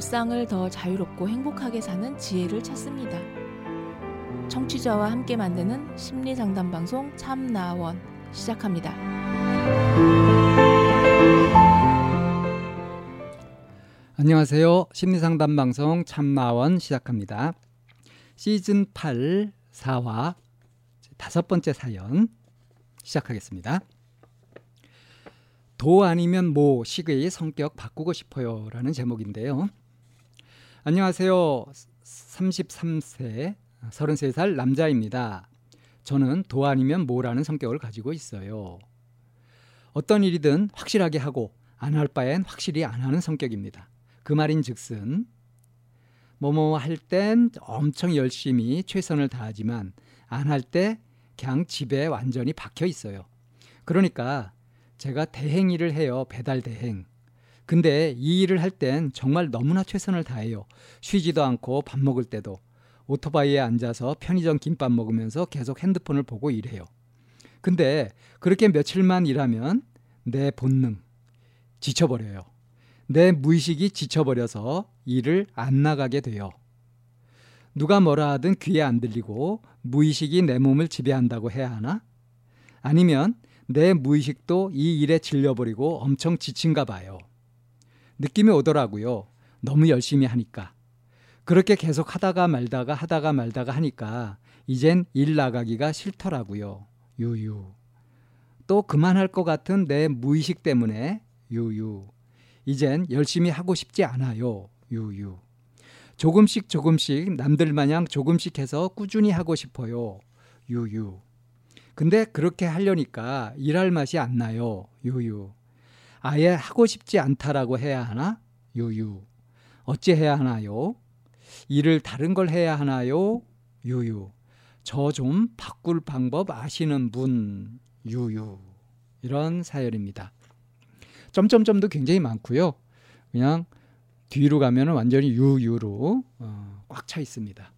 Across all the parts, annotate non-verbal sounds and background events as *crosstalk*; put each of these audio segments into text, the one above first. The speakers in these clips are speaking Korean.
일상을 더 자유롭고 행복하게 사는 지혜를 찾습니다. 청취자와 함께 만드는 심리 상담 방송 참나원 시작합니다. 안녕하세요. 심리 상담 방송 참나원 시작합니다. 시즌 8 4화 다섯 번째 사연 시작하겠습니다. 도 아니면 모 식의 성격 바꾸고 싶어요 라는 제목인데요. 안녕하세요. 33세, 33살 남자입니다. 저는 도 아니면 모라는 성격을 가지고 있어요. 어떤 일이든 확실하게 하고 안 할 바엔 확실히 안 하는 성격입니다. 그 말인 즉슨 뭐뭐 할 땐 엄청 열심히 최선을 다하지만 안 할 때 그냥 집에 완전히 박혀 있어요. 그러니까 제가 대행 일을 해요. 배달 대행. 근데 이 일을 할 땐 정말 너무나 최선을 다해요. 쉬지도 않고 밥 먹을 때도 오토바이에 앉아서 편의점 김밥 먹으면서 계속 핸드폰을 보고 일해요. 근데 그렇게 며칠만 일하면 내 본능 지쳐버려요. 내 무의식이 지쳐버려서 일을 안 나가게 돼요. 누가 뭐라 하든 귀에 안 들리고 무의식이 내 몸을 지배한다고 해야 하나? 아니면 내 무의식도 이 일에 질려버리고 엄청 지친가 봐요. 느낌이 오더라고요. 너무 열심히 하니까. 그렇게 계속 하다가 말다가 하다가 말다가 하니까 이젠 일 나가기가 싫더라고요. 유유. 또 그만할 것 같은 내 무의식 때문에 유유. 이젠 열심히 하고 싶지 않아요. 유유. 조금씩 조금씩 남들 마냥 조금씩 해서 꾸준히 하고 싶어요. 유유. 근데 그렇게 하려니까 일할 맛이 안 나요. 유유. 아예 하고 싶지 않다라고 해야 하나? 유유. 어찌 해야 하나요? 일을 다른 걸 해야 하나요? 유유. 저 좀 바꿀 방법 아시는 분? 유유. 이런 사연입니다. 점점점도 굉장히 많고요. 그냥 뒤로 가면 완전히 유유로 어, 꽉차 있습니다.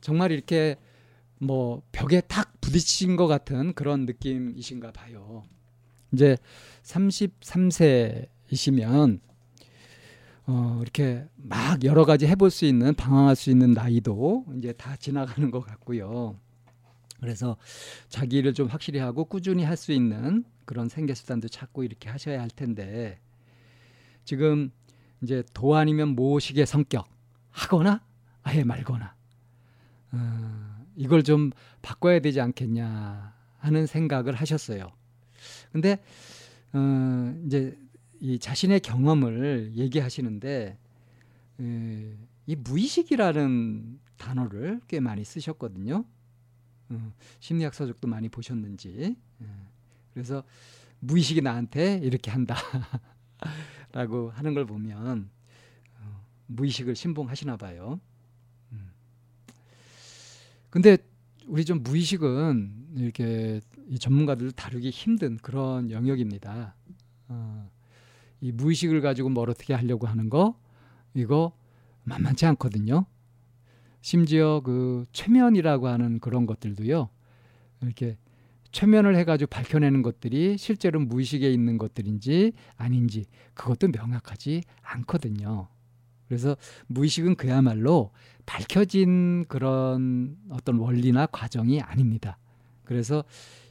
정말 이렇게 뭐 벽에 탁 부딪힌 것 같은 그런 느낌이신가 봐요. 이제 33세이시면 어, 이렇게 막 여러 가지 해볼 수 있는 방황할 수 있는 나이도 이제 다 지나가는 것 같고요. 그래서 자기를 좀 확실히 하고 꾸준히 할 수 있는 그런 생계 수단도 찾고 이렇게 하셔야 할 텐데 지금 이제 도 아니면 모식의 성격 하거나 아예 말거나 어, 이걸 좀 바꿔야 되지 않겠냐 하는 생각을 하셨어요. 근데 어, 이제 이 자신의 경험을 얘기하시는데 에, 이 무의식이라는 단어를 꽤 많이 쓰셨거든요. 어, 심리학 서적도 많이 보셨는지. 에, 그래서 무의식이 나한테 이렇게 한다라고 *laughs* 하는 걸 보면 어, 무의식을 신봉하시나 봐요. 근데 우리 좀 무의식은 이렇게 이 전문가들 다루기 힘든 그런 영역입니다. 어, 이 무의식을 가지고 뭘 어떻게 하려고 하는 거 이거 만만치 않거든요. 심지어 그 최면이라고 하는 그런 것들도요. 이렇게 최면을 해가지고 밝혀내는 것들이 실제로 무의식에 있는 것들인지 아닌지 그것도 명확하지 않거든요. 그래서 무의식은 그야말로 밝혀진 그런 어떤 원리나 과정이 아닙니다. 그래서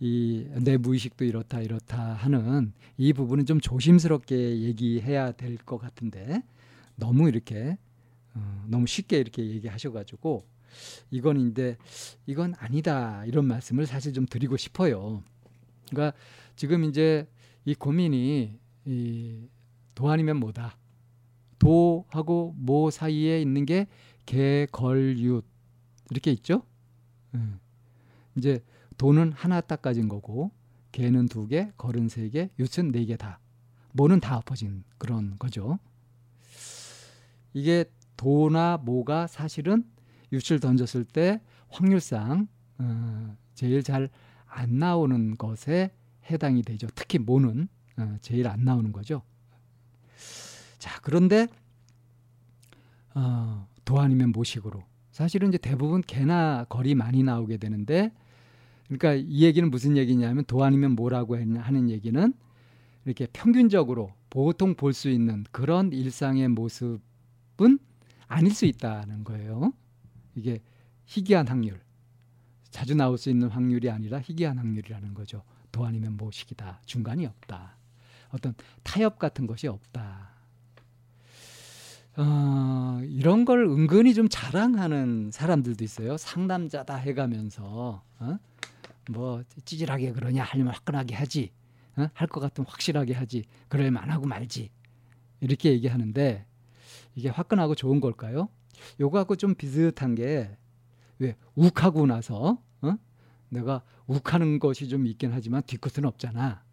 이 내 무의식도 이렇다 이렇다 하는 이 부분은 좀 조심스럽게 얘기해야 될 것 같은데 너무 이렇게 어, 너무 쉽게 이렇게 얘기하셔가지고 이건 인데 이건 아니다 이런 말씀을 사실 좀 드리고 싶어요. 그러니까 지금 이제 이 고민이 이 도 아니면 뭐다 도하고 모 사이에 있는 게 개걸윷 이렇게 있죠. 음. 이제 도는 하나 딱 가진 거고 개는 두 개, 걸은 세 개, 윷은 네 개 다. 모는 다 엎어진 그런 거죠. 이게 도나 모가 사실은 윷을 던졌을 때 확률상 어, 제일 잘 안 나오는 것에 해당이 되죠. 특히 모는 어, 제일 안 나오는 거죠. 자, 그런데 어, 도 아니면 모식으로 사실은 이제 대부분 개나 거리 많이 나오게 되는데 그러니까 이 얘기는 무슨 얘기냐면 도 아니면 뭐라고 하는 얘기는 이렇게 평균적으로 보통 볼 수 있는 그런 일상의 모습은 아닐 수 있다는 거예요. 이게 희귀한 확률. 자주 나올 수 있는 확률이 아니라 희귀한 확률이라는 거죠. 도 아니면 모식이다. 중간이 없다. 어떤 타협 같은 것이 없다. 어, 이런 걸 은근히 좀 자랑하는 사람들도 있어요. 상남자다 해가면서 어? 뭐 찌질하게 그러냐 하려면 화끈하게 하지 어? 할것 같으면 확실하게 하지 그럴 만 하고 말지 이렇게 얘기하는데 이게 화끈하고 좋은 걸까요? 요거하고 좀 비슷한 게 왜 욱하고 나서 어? 내가 욱하는 것이 좀 있긴 하지만 뒤끝은 없잖아.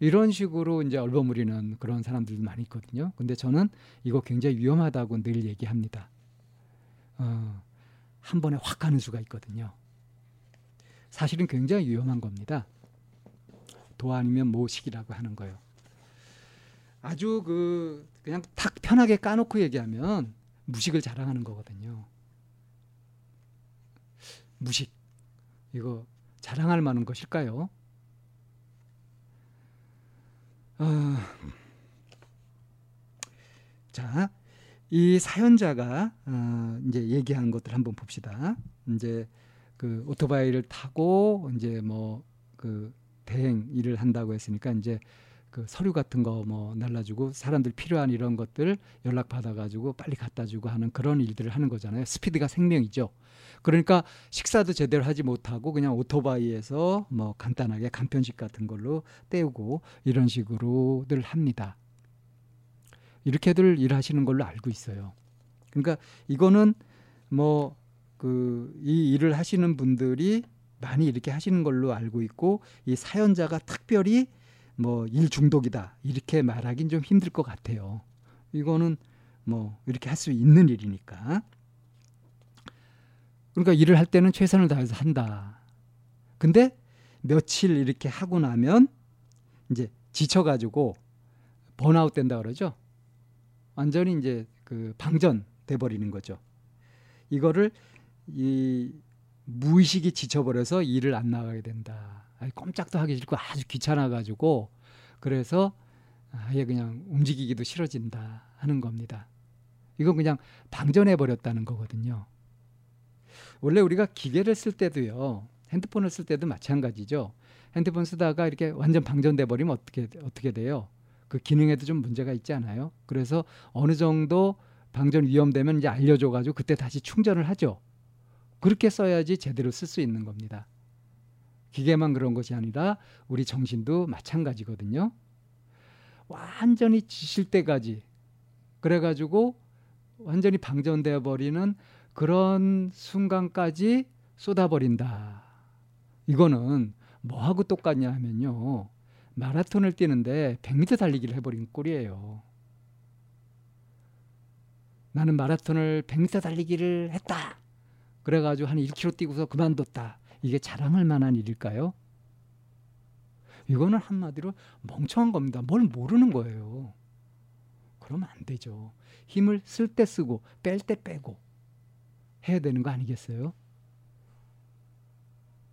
이런 식으로 이제 얼버무리는 그런 사람들도 많이 있거든요. 근데 저는 이거 굉장히 위험하다고 늘 얘기합니다. 어, 한 번에 확 가는 수가 있거든요. 사실은 굉장히 위험한 겁니다. 도 아니면 모식이라고 하는 거예요. 아주 그 그냥 탁 편하게 까놓고 얘기하면 무식을 자랑하는 거거든요. 무식 이거 자랑할 만한 것일까요? 어, 자, 이 사연자가 어, 이제 얘기한 것들 한번 봅시다. 이제 그 오토바이를 타고 이제 뭐 그 대행 일을 한다고 했으니까 이제 그 서류 같은 거 뭐 날라주고 사람들 필요한 이런 것들 연락 받아가지고 빨리 갖다 주고 하는 그런 일들을 하는 거잖아요. 스피드가 생명이죠. 그러니까 식사도 제대로 하지 못하고 그냥 오토바이에서 뭐 간단하게 간편식 같은 걸로 때우고 이런 식으로들 합니다. 이렇게들 일하시는 걸로 알고 있어요. 그러니까 이거는 뭐 그 이 일을 하시는 분들이 많이 이렇게 하시는 걸로 알고 있고 이 사연자가 특별히 뭐 일 중독이다 이렇게 말하긴 좀 힘들 것 같아요. 이거는 뭐 이렇게 할 수 있는 일이니까. 그러니까 일을 할 때는 최선을 다해서 한다. 근데 며칠 이렇게 하고 나면 이제 지쳐가지고 번아웃 된다 그러죠. 완전히 이제 그 방전 돼 버리는 거죠. 이거를 이 무의식이 지쳐버려서 일을 안 나가게 된다. 아니, 꼼짝도 하기 싫고 아주 귀찮아가지고 그래서 아예 그냥 움직이기도 싫어진다 하는 겁니다. 이건 그냥 방전해 버렸다는 거거든요. 원래 우리가 기계를 쓸 때도요. 핸드폰을 쓸 때도 마찬가지죠. 핸드폰 쓰다가 이렇게 완전 방전돼 버리면 어떻게 어떻게 돼요? 그 기능에도 좀 문제가 있지 않아요? 그래서 어느 정도 방전 위험되면 이제 알려줘 가지고 그때 다시 충전을 하죠. 그렇게 써야지 제대로 쓸 수 있는 겁니다. 기계만 그런 것이 아니라 우리 정신도 마찬가지거든요. 완전히 지실 때까지 그래가지고 완전히 방전되어 버리는 그런 순간까지 쏟아버린다. 이거는 뭐하고 똑같냐 하면요. 마라톤을 뛰는데 100m 달리기를 해버린 꼴이에요. 나는 마라톤을 100m 달리기를 했다. 그래가지고 한 1km 뛰고서 그만뒀다. 이게 자랑할 만한 일일까요? 이거는 한마디로 멍청한 겁니다. 뭘 모르는 거예요. 그러면 안 되죠. 힘을 쓸 때 쓰고 뺄 때 빼고 해야 되는 거 아니겠어요?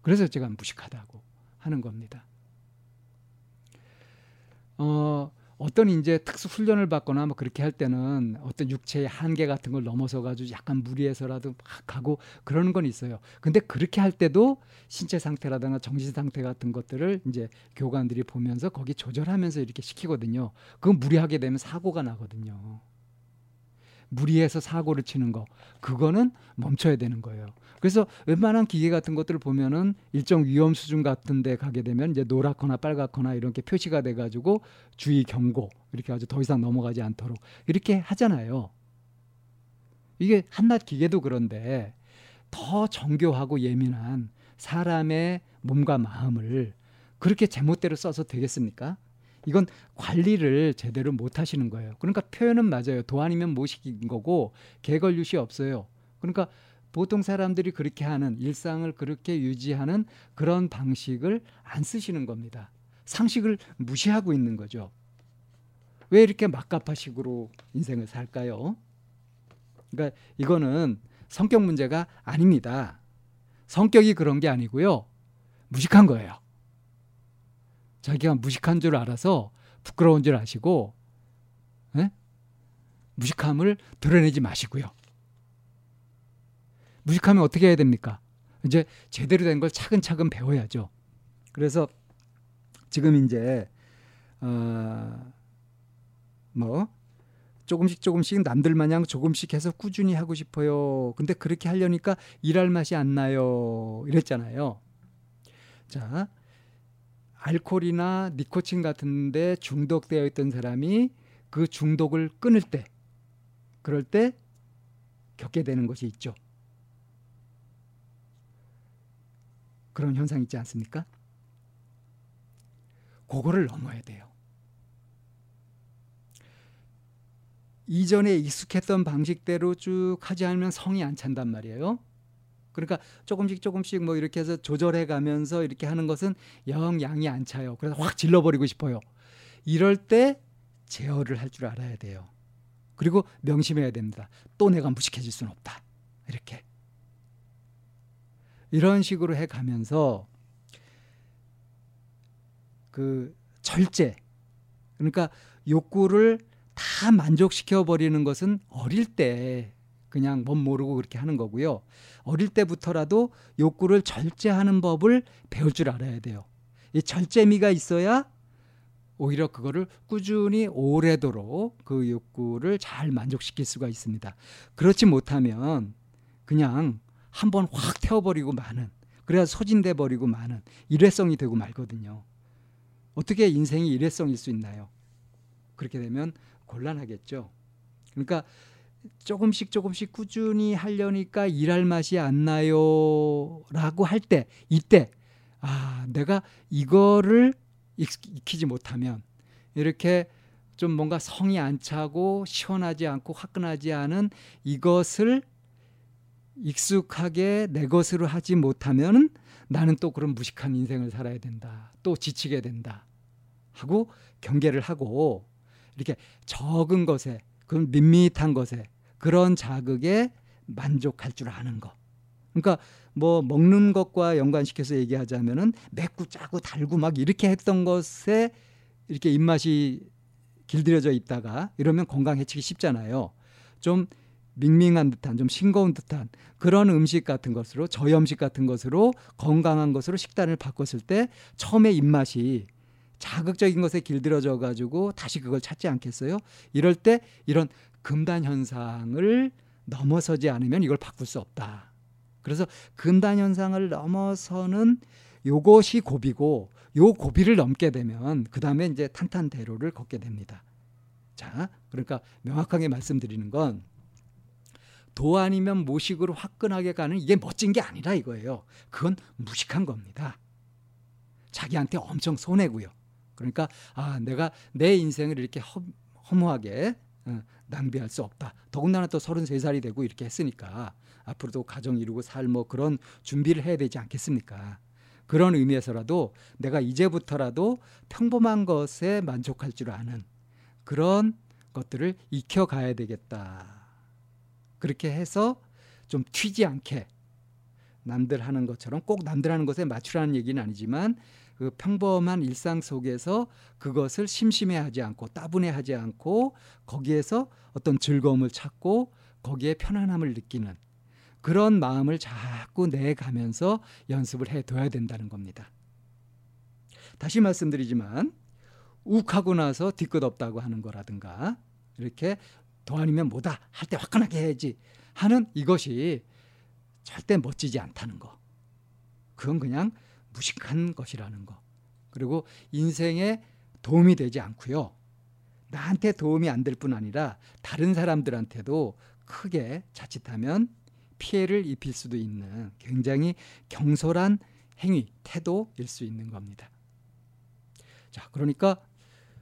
그래서 제가 무식하다고 하는 겁니다. 어, 어떤 이제 특수 훈련을 받거나 뭐 그렇게 할 때는 어떤 육체의 한계 같은 걸 넘어서 가지고 약간 무리해서라도 막 가고 그러는 건 있어요. 근데 그렇게 할 때도 신체 상태라든가 정신 상태 같은 것들을 이제 교관들이 보면서 거기 조절하면서 이렇게 시키거든요. 그건 무리하게 되면 사고가 나거든요. 무리해서 사고를 치는 거 그거는 멈춰야 되는 거예요. 그래서 웬만한 기계 같은 것들을 보면은 일정 위험 수준 같은 데 가게 되면 이제 노랗거나 빨갛거나 이렇게 표시가 돼 가지고 주의 경고 이렇게 아주 더 이상 넘어가지 않도록 이렇게 하잖아요. 이게 한낱 기계도 그런데 더 정교하고 예민한 사람의 몸과 마음을 그렇게 제멋대로 써서 되겠습니까? 이건 관리를 제대로 못 하시는 거예요. 그러니까 표현은 맞아요. 도 아니면 모식인 거고 개걸유시 없어요. 그러니까 보통 사람들이 그렇게 하는 일상을 그렇게 유지하는 그런 방식을 안 쓰시는 겁니다. 상식을 무시하고 있는 거죠. 왜 이렇게 막가파식으로 인생을 살까요? 그러니까 이거는 성격 문제가 아닙니다. 성격이 그런 게 아니고요. 무식한 거예요. 자기가 무식한 줄 알아서 부끄러운 줄 아시고 에? 무식함을 드러내지 마시고요. 무식하면 어떻게 해야 됩니까? 이제 제대로 된 걸 차근차근 배워야죠. 그래서 지금 이제 어 뭐 조금씩 조금씩 남들 마냥 조금씩 해서 꾸준히 하고 싶어요. 근데 그렇게 하려니까 일할 맛이 안 나요. 이랬잖아요. 자, 알코올이나 니코틴 같은데 중독되어 있던 사람이 그 중독을 끊을 때, 그럴 때 겪게 되는 것이 있죠. 그런 현상 있지 않습니까? 그거를 넘어야 돼요. 이전에 익숙했던 방식대로 쭉 하지 않으면 성이 안 찬단 말이에요. 그러니까 조금씩 조금씩 뭐 이렇게 해서 조절해 가면서 이렇게 하는 것은 영 양이 안 차요. 그래서 확 질러버리고 싶어요. 이럴 때 제어를 할 줄 알아야 돼요. 그리고 명심해야 됩니다. 또 내가 무식해질 수는 없다. 이렇게. 이런 식으로 해 가면서 그 절제 그러니까 욕구를 다 만족시켜 버리는 것은 어릴 때 그냥 멋 모르고 그렇게 하는 거고요. 어릴 때부터라도 욕구를 절제하는 법을 배울 줄 알아야 돼요. 이 절제미가 있어야 오히려 그거를 꾸준히 오래도록 그 욕구를 잘 만족시킬 수가 있습니다. 그렇지 못하면 그냥 한번 확 태워버리고 마는 그래야 소진돼 버리고 마는 일회성이 되고 말거든요. 어떻게 인생이 일회성일 수 있나요? 그렇게 되면 곤란하겠죠. 그러니까 조금씩 조금씩 꾸준히 하려니까 일할 맛이 안 나요라고 할 때 이때 아 내가 이거를 익히지 못하면 이렇게 좀 뭔가 성이 안 차고 시원하지 않고 화끈하지 않은 이것을 익숙하게 내 것으로 하지 못하면 나는 또 그런 무식한 인생을 살아야 된다. 또 지치게 된다. 하고 경계를 하고 이렇게 적은 것에 그런 밋밋한 것에 그런 자극에 만족할 줄 아는 거. 그러니까 뭐 먹는 것과 연관시켜서 얘기하자면은 맵고 짜고 달고 막 이렇게 했던 것에 이렇게 입맛이 길들여져 있다가 이러면 건강 해치기 쉽잖아요. 좀 밍밍한 듯한 좀 싱거운 듯한 그런 음식 같은 것으로 저염식 같은 것으로 건강한 것으로 식단을 바꿨을 때 처음에 입맛이 자극적인 것에 길들여져 가지고 다시 그걸 찾지 않겠어요? 이럴 때 이런 금단 현상을 넘어서지 않으면 이걸 바꿀 수 없다. 그래서 금단 현상을 넘어서는 요것이 고비고 요 고비를 넘게 되면 그다음에 이제 탄탄대로를 걷게 됩니다. 자, 그러니까 명확하게 말씀드리는 건 도 아니면 모식으로 화끈하게 가는 이게 멋진 게 아니라 이거예요. 그건 무식한 겁니다. 자기한테 엄청 손해고요. 그러니까 아 내가 내 인생을 이렇게 허, 허무하게 어, 낭비할 수 없다. 더군다나 또 33살이 되고 이렇게 했으니까 앞으로도 가정 이루고 살 뭐 그런 준비를 해야 되지 않겠습니까? 그런 의미에서라도 내가 이제부터라도 평범한 것에 만족할 줄 아는 그런 것들을 익혀가야 되겠다. 그렇게 해서 좀 튀지 않게 남들 하는 것처럼 꼭 남들 하는 것에 맞추라는 얘기는 아니지만 그 평범한 일상 속에서 그것을 심심해하지 않고 따분해하지 않고 거기에서 어떤 즐거움을 찾고 거기에 편안함을 느끼는 그런 마음을 자꾸 내가면서 연습을 해둬야 된다는 겁니다. 다시 말씀드리지만 욱하고 나서 뒤끝 없다고 하는 거라든가 이렇게 더 아니면 뭐다 할 때 화끈하게 해야지 하는 이것이 절대 멋지지 않다는 거. 그건 그냥 무식한 것이라는 거. 그리고 인생에 도움이 되지 않고요. 나한테 도움이 안 될 뿐 아니라 다른 사람들한테도 크게 자칫하면 피해를 입힐 수도 있는 굉장히 경솔한 행위, 태도일 수 있는 겁니다. 자, 그러니까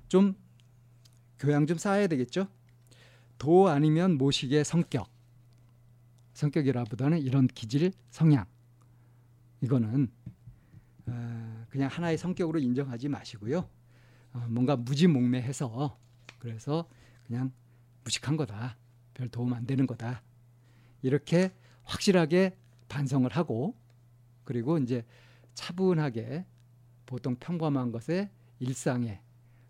좀 교양 좀 쌓아야 되겠죠? 도 아니면 모식의 성격. 성격이라보다는 이런 기질, 성향. 이거는 어, 그냥 하나의 성격으로 인정하지 마시고요. 어, 뭔가 무지몽매해서 그래서 그냥 무식한 거다. 별 도움 안 되는 거다. 이렇게 확실하게 반성을 하고 그리고 이제 차분하게 보통 평범한 것에 일상에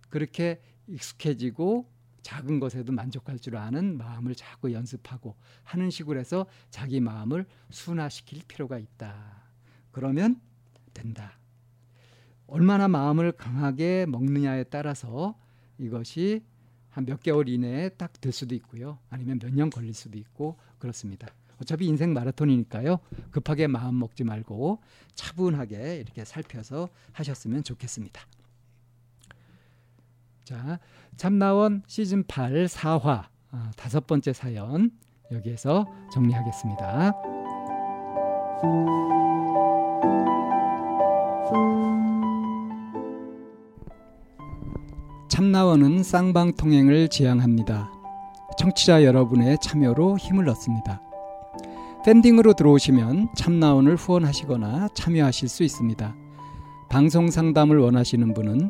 그렇게 익숙해지고 작은 것에도 만족할 줄 아는 마음을 자꾸 연습하고 하는 식으로 해서 자기 마음을 순화시킬 필요가 있다. 그러면 된다. 얼마나 마음을 강하게 먹느냐에 따라서 이것이 한 몇 개월 이내에 딱 될 수도 있고요. 아니면 몇 년 걸릴 수도 있고 그렇습니다. 어차피 인생 마라톤이니까요. 급하게 마음 먹지 말고 차분하게 이렇게 살펴서 하셨으면 좋겠습니다. 자, 참나원 시즌 8 4화 아, 다섯 번째 사연 여기에서 정리하겠습니다. 참나원은 쌍방통행을 지향합니다. 청취자 여러분의 참여로 힘을 얻습니다. 팬딩으로 들어오시면 참나원을 후원하시거나 참여하실 수 있습니다. 방송 상담을 원하시는 분은